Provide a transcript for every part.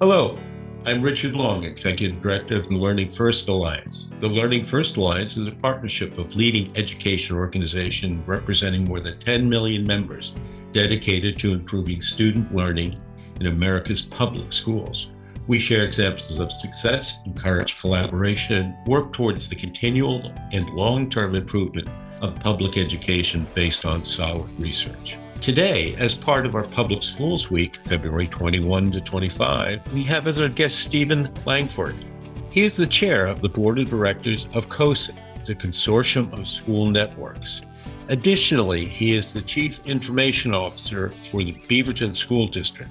Hello, I'm Richard Long, Executive Director of the Learning First Alliance. The Learning First Alliance is a partnership of leading education organizations representing more than 10 million members dedicated to improving student learning in America's public schools. We share examples of success, encourage collaboration, and work towards the continual and long term improvement of public education based on solid research. Today, as part of our Public Schools Week, February 21 to 25, we have as our guest Stephen Langford. He is the chair of the board of directors of CoSN, the Consortium of School Networks. Additionally, he is the chief information officer for the Beaverton School District.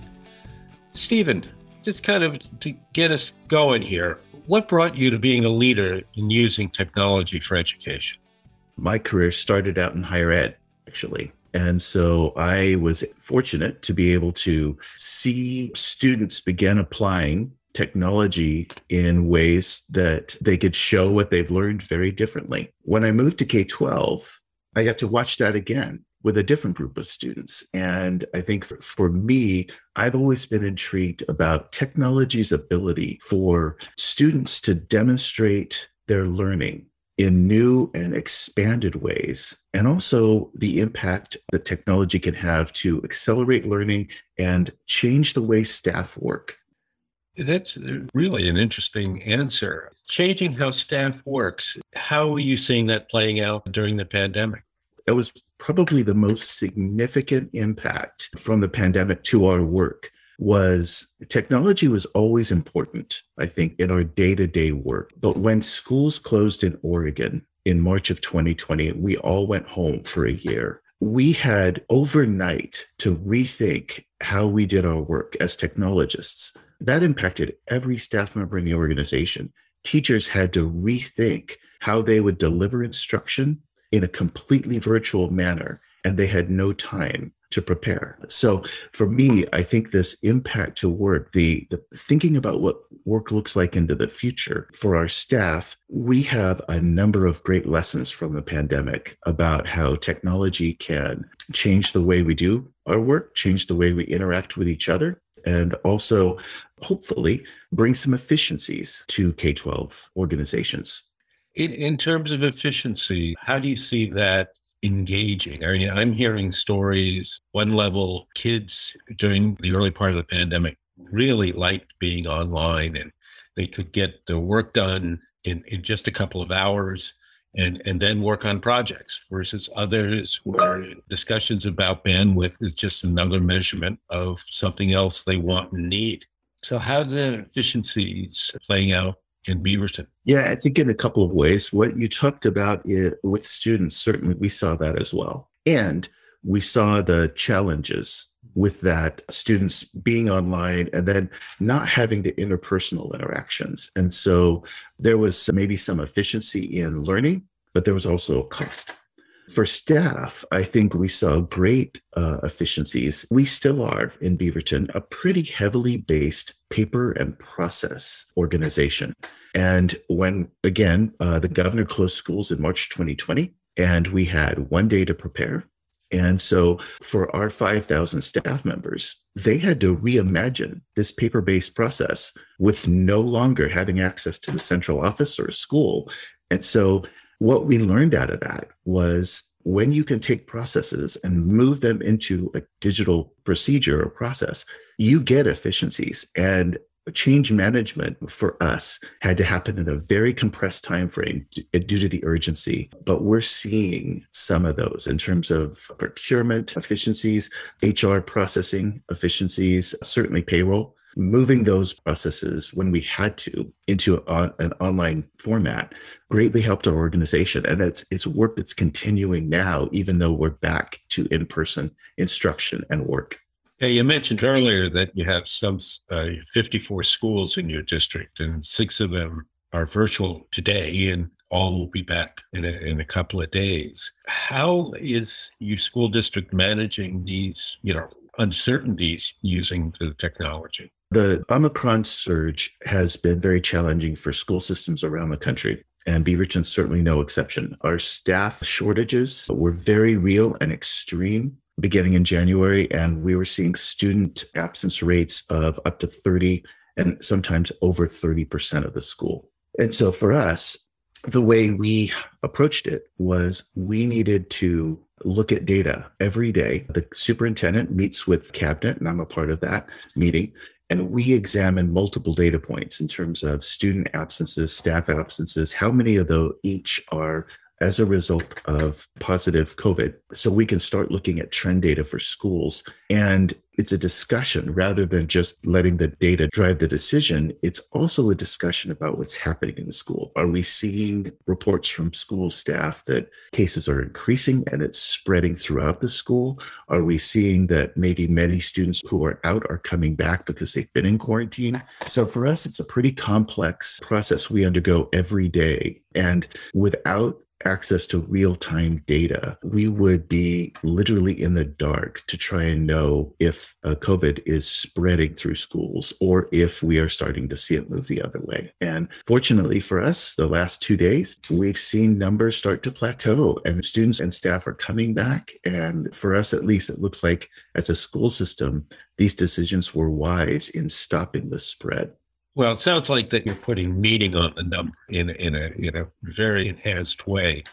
Stephen, just kind of to get us going here, what brought you to being a leader in using technology for education? My career started out in higher ed, actually. And so I was fortunate to be able to see students begin applying technology in ways that they could show what they've learned very differently. When I moved to K 12, I got to watch that again with a different group of students. And I think for, for, me, I've always been intrigued about technology's ability for students to demonstrate their learning in new and expanded ways, and also the impact that technology can have to accelerate learning and change the way staff work. That's really an interesting answer. Changing how staff works, how are you seeing that playing out during the pandemic? That was probably the most significant impact from the pandemic to our work was technology was always important, I think, in our day to day work. But when schools closed in Oregon in March of 2020, we all went home for a year. We had overnight to rethink how we did our work as technologists. That impacted every staff member in the organization. Teachers had to rethink how they would deliver instruction in a completely virtual manner, and they had no time to prepare. So for me, I think this impact to work, the, the thinking about what work looks like into the future for our staff, we have a number of great lessons from the pandemic about how technology can change the way we do our work, change the way we interact with each other, and also hopefully bring some efficiencies to K 12 organizations. In, in terms of efficiency, how do you see that engaging. I mean, I'm hearing stories, one level, kids during the early part of the pandemic really liked being online and they could get their work done in, in just a couple of hours and, and then work on projects versus others where discussions about bandwidth is just another measurement of something else they want and need. So how the efficiencies playing out in Beaverton? Yeah, I think in a couple of ways. What you talked about it, with students, certainly we saw that as well. And we saw the challenges with that students being online and then not having the interpersonal interactions. And so there was maybe some efficiency in learning, but there was also a cost. For staff, I think we saw great uh, efficiencies. We still are in Beaverton a pretty heavily based paper and process organization. And when, again, uh, the governor closed schools in March 2020, and we had one day to prepare. And so for our 5,000 staff members, they had to reimagine this paper based process with no longer having access to the central office or a school. And so what we learned out of that was when you can take processes and move them into a digital procedure or process, you get efficiencies. And change management for us had to happen in a very compressed time frame uh, due to the urgency but we're seeing some of those in terms of procurement efficiencies hr processing efficiencies certainly payroll moving those processes when we had to into a, an online format greatly helped our organization. And it's it's work that's continuing now even though we're back to in-person instruction and work. Yeah, you mentioned earlier that you have some uh, 54 schools in your district and six of them are virtual today and all will be back in a, in a couple of days. How is your school district managing these you know uncertainties using the technology the Omicron surge has been very challenging for school systems around the country. And Beaverton's certainly no exception. Our staff shortages were very real and extreme beginning in January, and we were seeing student absence rates of up to 30 and sometimes over 30% of the school. And so for us, the way we approached it was we needed to look at data every day. The superintendent meets with cabinet, and I'm a part of that meeting. And we examine multiple data points in terms of student absences, staff absences, how many of those each are as a result of positive COVID. So we can start looking at trend data for schools. And it's a discussion rather than just letting the data drive the decision. It's also a discussion about what's happening in the school. Are we seeing reports from school staff that cases are increasing and it's spreading throughout the school? Are we seeing that maybe many students who are out are coming back because they've been in quarantine? So for us, it's a pretty complex process we undergo every day. And without access to real time data, we would be literally in the dark to try and know if uh, COVID is spreading through schools or if we are starting to see it move the other way. And fortunately for us, the last two days, we've seen numbers start to plateau and students and staff are coming back. And for us, at least, it looks like as a school system, these decisions were wise in stopping the spread. Well, it sounds like that you're putting meaning on the number in in a in a very enhanced way,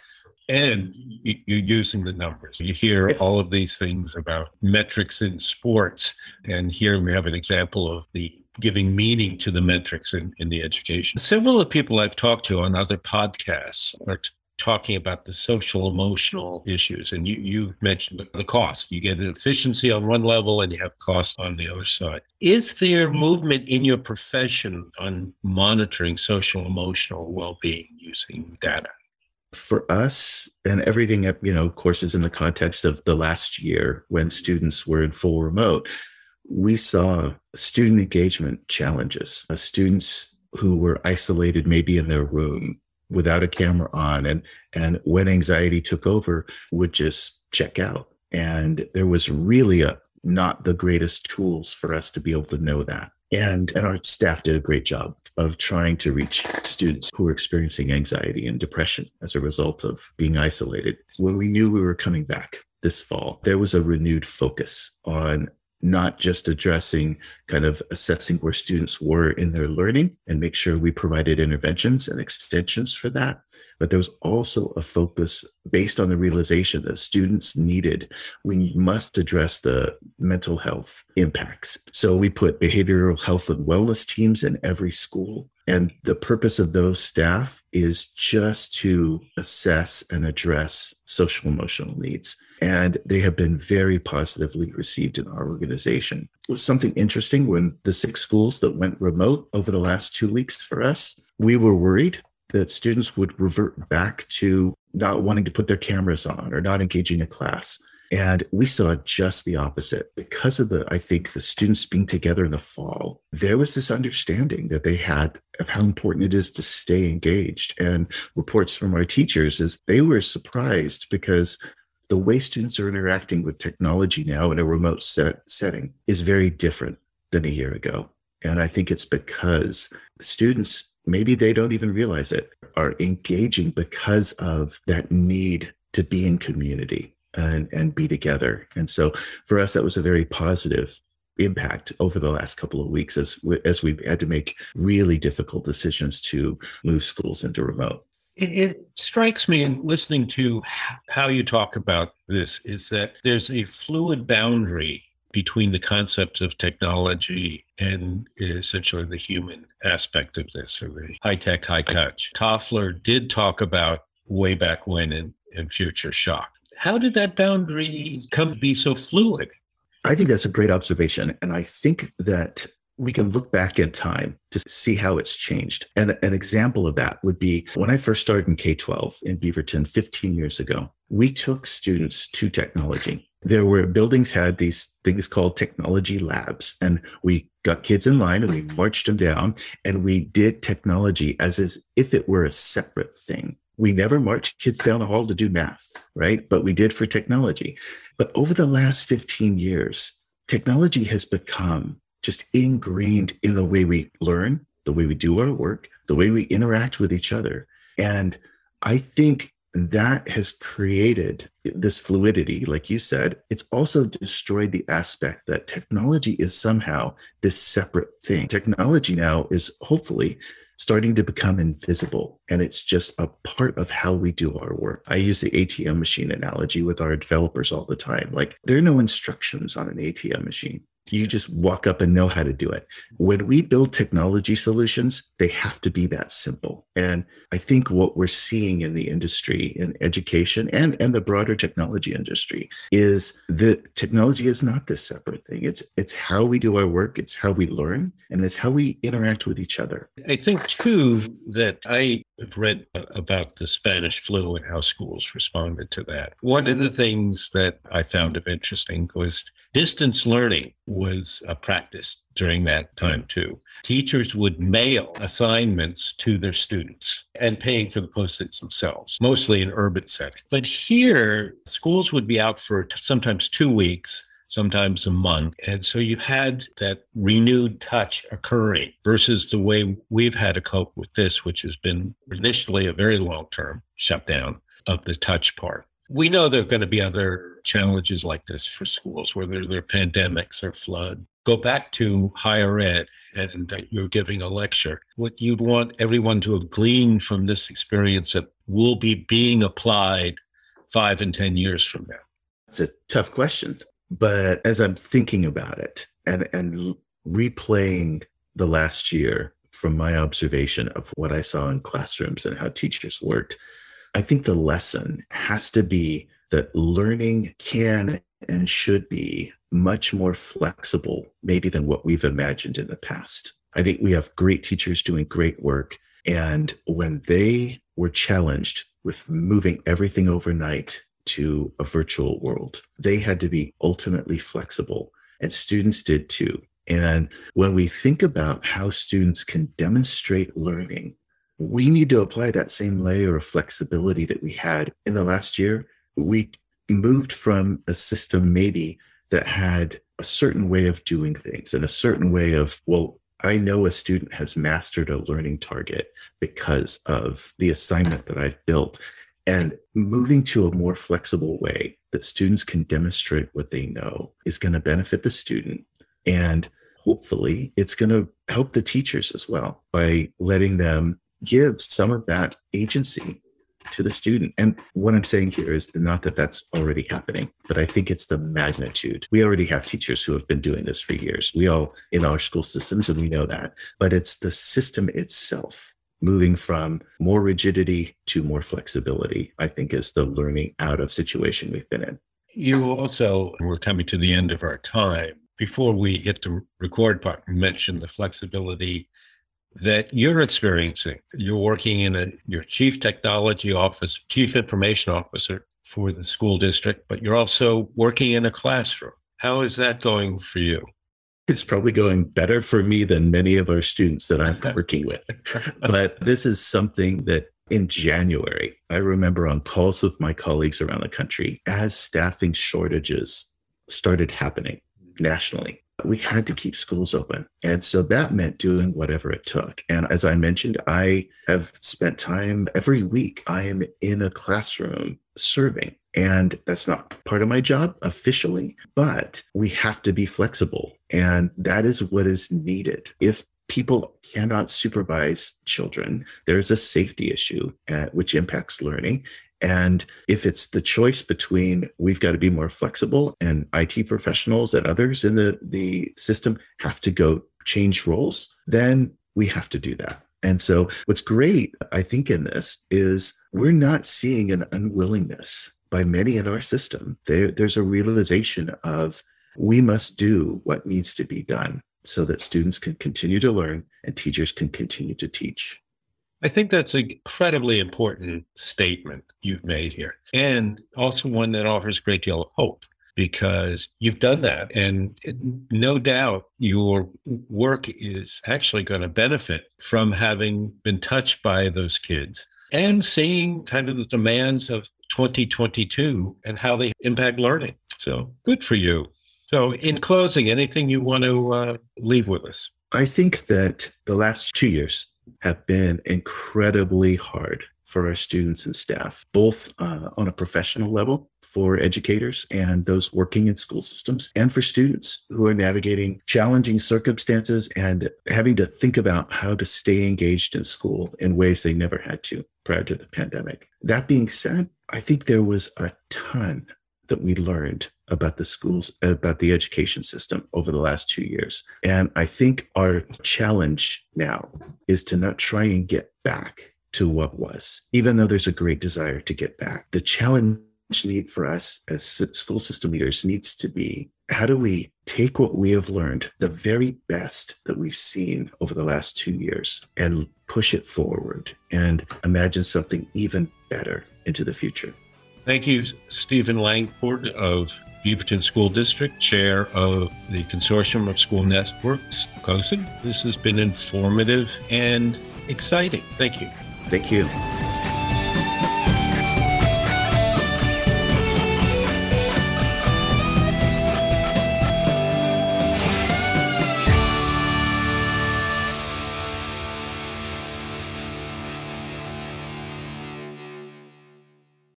and you're using the numbers. You hear yes. all of these things about metrics in sports, and here we have an example of the giving meaning to the metrics in, in the education. Several of the people I've talked to on other podcasts are talking about the social emotional issues. And you, you mentioned the cost. You get an efficiency on one level and you have cost on the other side. Is there movement in your profession on monitoring social emotional well being using data? For us, and everything, you know, of course, is in the context of the last year when students were in full remote, we saw student engagement challenges. Uh, students who were isolated maybe in their room without a camera on and and when anxiety took over would just check out. And there was really a not the greatest tools for us to be able to know that. And and our staff did a great job of trying to reach students who were experiencing anxiety and depression as a result of being isolated. When we knew we were coming back this fall there was a renewed focus on not just addressing kind of assessing where students were in their learning and make sure we provided interventions and extensions for that. But there was also a focus based on the realization that students needed, we must address the mental health impacts. So we put behavioral health and wellness teams in every school. And the purpose of those staff is just to assess and address social emotional needs and they have been very positively received in our organization. Something interesting when the six schools that went remote over the last two weeks for us, we were worried that students would revert back to not wanting to put their cameras on or not engaging in class. And we saw just the opposite because of the, I think, the students being together in the fall. There was this understanding that they had of how important it is to stay engaged. And reports from our teachers is they were surprised because the way students are interacting with technology now in a remote set setting is very different than a year ago. And I think it's because students, maybe they don't even realize it, are engaging because of that need to be in community and, and be together. And so for us, that was a very positive impact over the last couple of weeks as, as we've had to make really difficult decisions to move schools into remote. It, strikes me in listening to how you talk about this is that there's a fluid boundary between the concept of technology and essentially the human aspect of this, or the high tech, high touch. Toffler did talk about way back when in, in Future Shock. How did that boundary come to be so fluid? I think that's a great observation. And I think that we can look back in time to see how it's changed. And an example of that would be when I first started in K 12 in Beaverton 15 years ago, we took students to technology. There were buildings had these things called technology labs, and we got kids in line and we marched them down and we did technology as, as if it were a separate thing. We never marched kids down the hall to do math, right? But we did for technology. But over the last 15 years, technology has become just ingrained in the way we learn, the way we do our work, the way we interact with each other. And I think that has created this fluidity, like you said. It's also destroyed the aspect that technology is somehow this separate thing. Technology now is hopefully starting to become invisible and it's just a part of how we do our work. I use the ATM machine analogy with our developers all the time. Like there are no instructions on an ATM machine. You just walk up and know how to do it. When we build technology solutions, they have to be that simple. And I think what we're seeing in the industry, in education and, and the broader technology industry, is that technology is not this separate thing. It's it's how we do our work, it's how we learn, and it's how we interact with each other. I think too that I have read about the Spanish flu and how schools responded to that. One of the things that I found of interesting was Distance learning was a practice during that time too. Teachers would mail assignments to their students and paying for the postage themselves, mostly in urban settings. But here, schools would be out for sometimes two weeks, sometimes a month. And so you had that renewed touch occurring versus the way we've had to cope with this, which has been initially a very long term shutdown of the touch part. We know there are going to be other challenges like this for schools, whether they're pandemics or flood. Go back to higher ed and you're giving a lecture. What you'd want everyone to have gleaned from this experience that will be being applied five and 10 years from now? It's a tough question. But as I'm thinking about it and, and replaying the last year from my observation of what I saw in classrooms and how teachers worked, I think the lesson has to be that learning can and should be much more flexible, maybe than what we've imagined in the past. I think we have great teachers doing great work. And when they were challenged with moving everything overnight to a virtual world, they had to be ultimately flexible, and students did too. And when we think about how students can demonstrate learning we need to apply that same layer of flexibility that we had in the last year. We moved from a system maybe that had a certain way of doing things and a certain way of, well, I know a student has mastered a learning target because of the assignment that I've built. And moving to a more flexible way that students can demonstrate what they know is going to benefit the student. And hopefully, it's going to help the teachers as well by letting them give some of that agency to the student. And what I'm saying here is not that that's already happening, but I think it's the magnitude. We already have teachers who have been doing this for years. We all in our school systems, and we know that, but it's the system itself moving from more rigidity to more flexibility, I think is the learning out of situation we've been in. You also, we're coming to the end of our time. Before we get to record part, mention the flexibility that you're experiencing. You're working in a your chief technology office, chief information officer for the school district, but you're also working in a classroom. How is that going for you? It's probably going better for me than many of our students that I'm working with. but this is something that in January, I remember on calls with my colleagues around the country as staffing shortages started happening nationally we had to keep schools open. And so that meant doing whatever it took. And as I mentioned, I have spent time every week, I am in a classroom serving. And that's not part of my job officially, but we have to be flexible. And that is what is needed. If people cannot supervise children, there's a safety issue uh, which impacts learning. And if it's the choice between we've got to be more flexible and IT professionals and others in the, the system have to go change roles, then we have to do that. And so, what's great, I think, in this is we're not seeing an unwillingness by many in our system. There, there's a realization of we must do what needs to be done so that students can continue to learn and teachers can continue to teach. I think that's an incredibly important statement you've made here, and also one that offers a great deal of hope because you've done that. And no doubt your work is actually going to benefit from having been touched by those kids and seeing kind of the demands of 2022 and how they impact learning. So good for you. So, in closing, anything you want to uh, leave with us? I think that the last two years have been incredibly hard for our students and staff, both uh, on a professional level for educators and those working in school systems, and for students who are navigating challenging circumstances and having to think about how to stay engaged in school in ways they never had to prior to the pandemic. That being said, I think there was a ton that we learned about the schools, about the education system over the last two years. And I think our challenge now is to not try and get back to what was, even though there's a great desire to get back. The challenge need for us as school system leaders needs to be how do we take what we have learned, the very best that we've seen over the last two years, and push it forward and imagine something even better into the future? Thank you, Stephen Langford of Beaverton School District, chair of the Consortium of School Networks, COSN. This has been informative and exciting. Thank you. Thank you.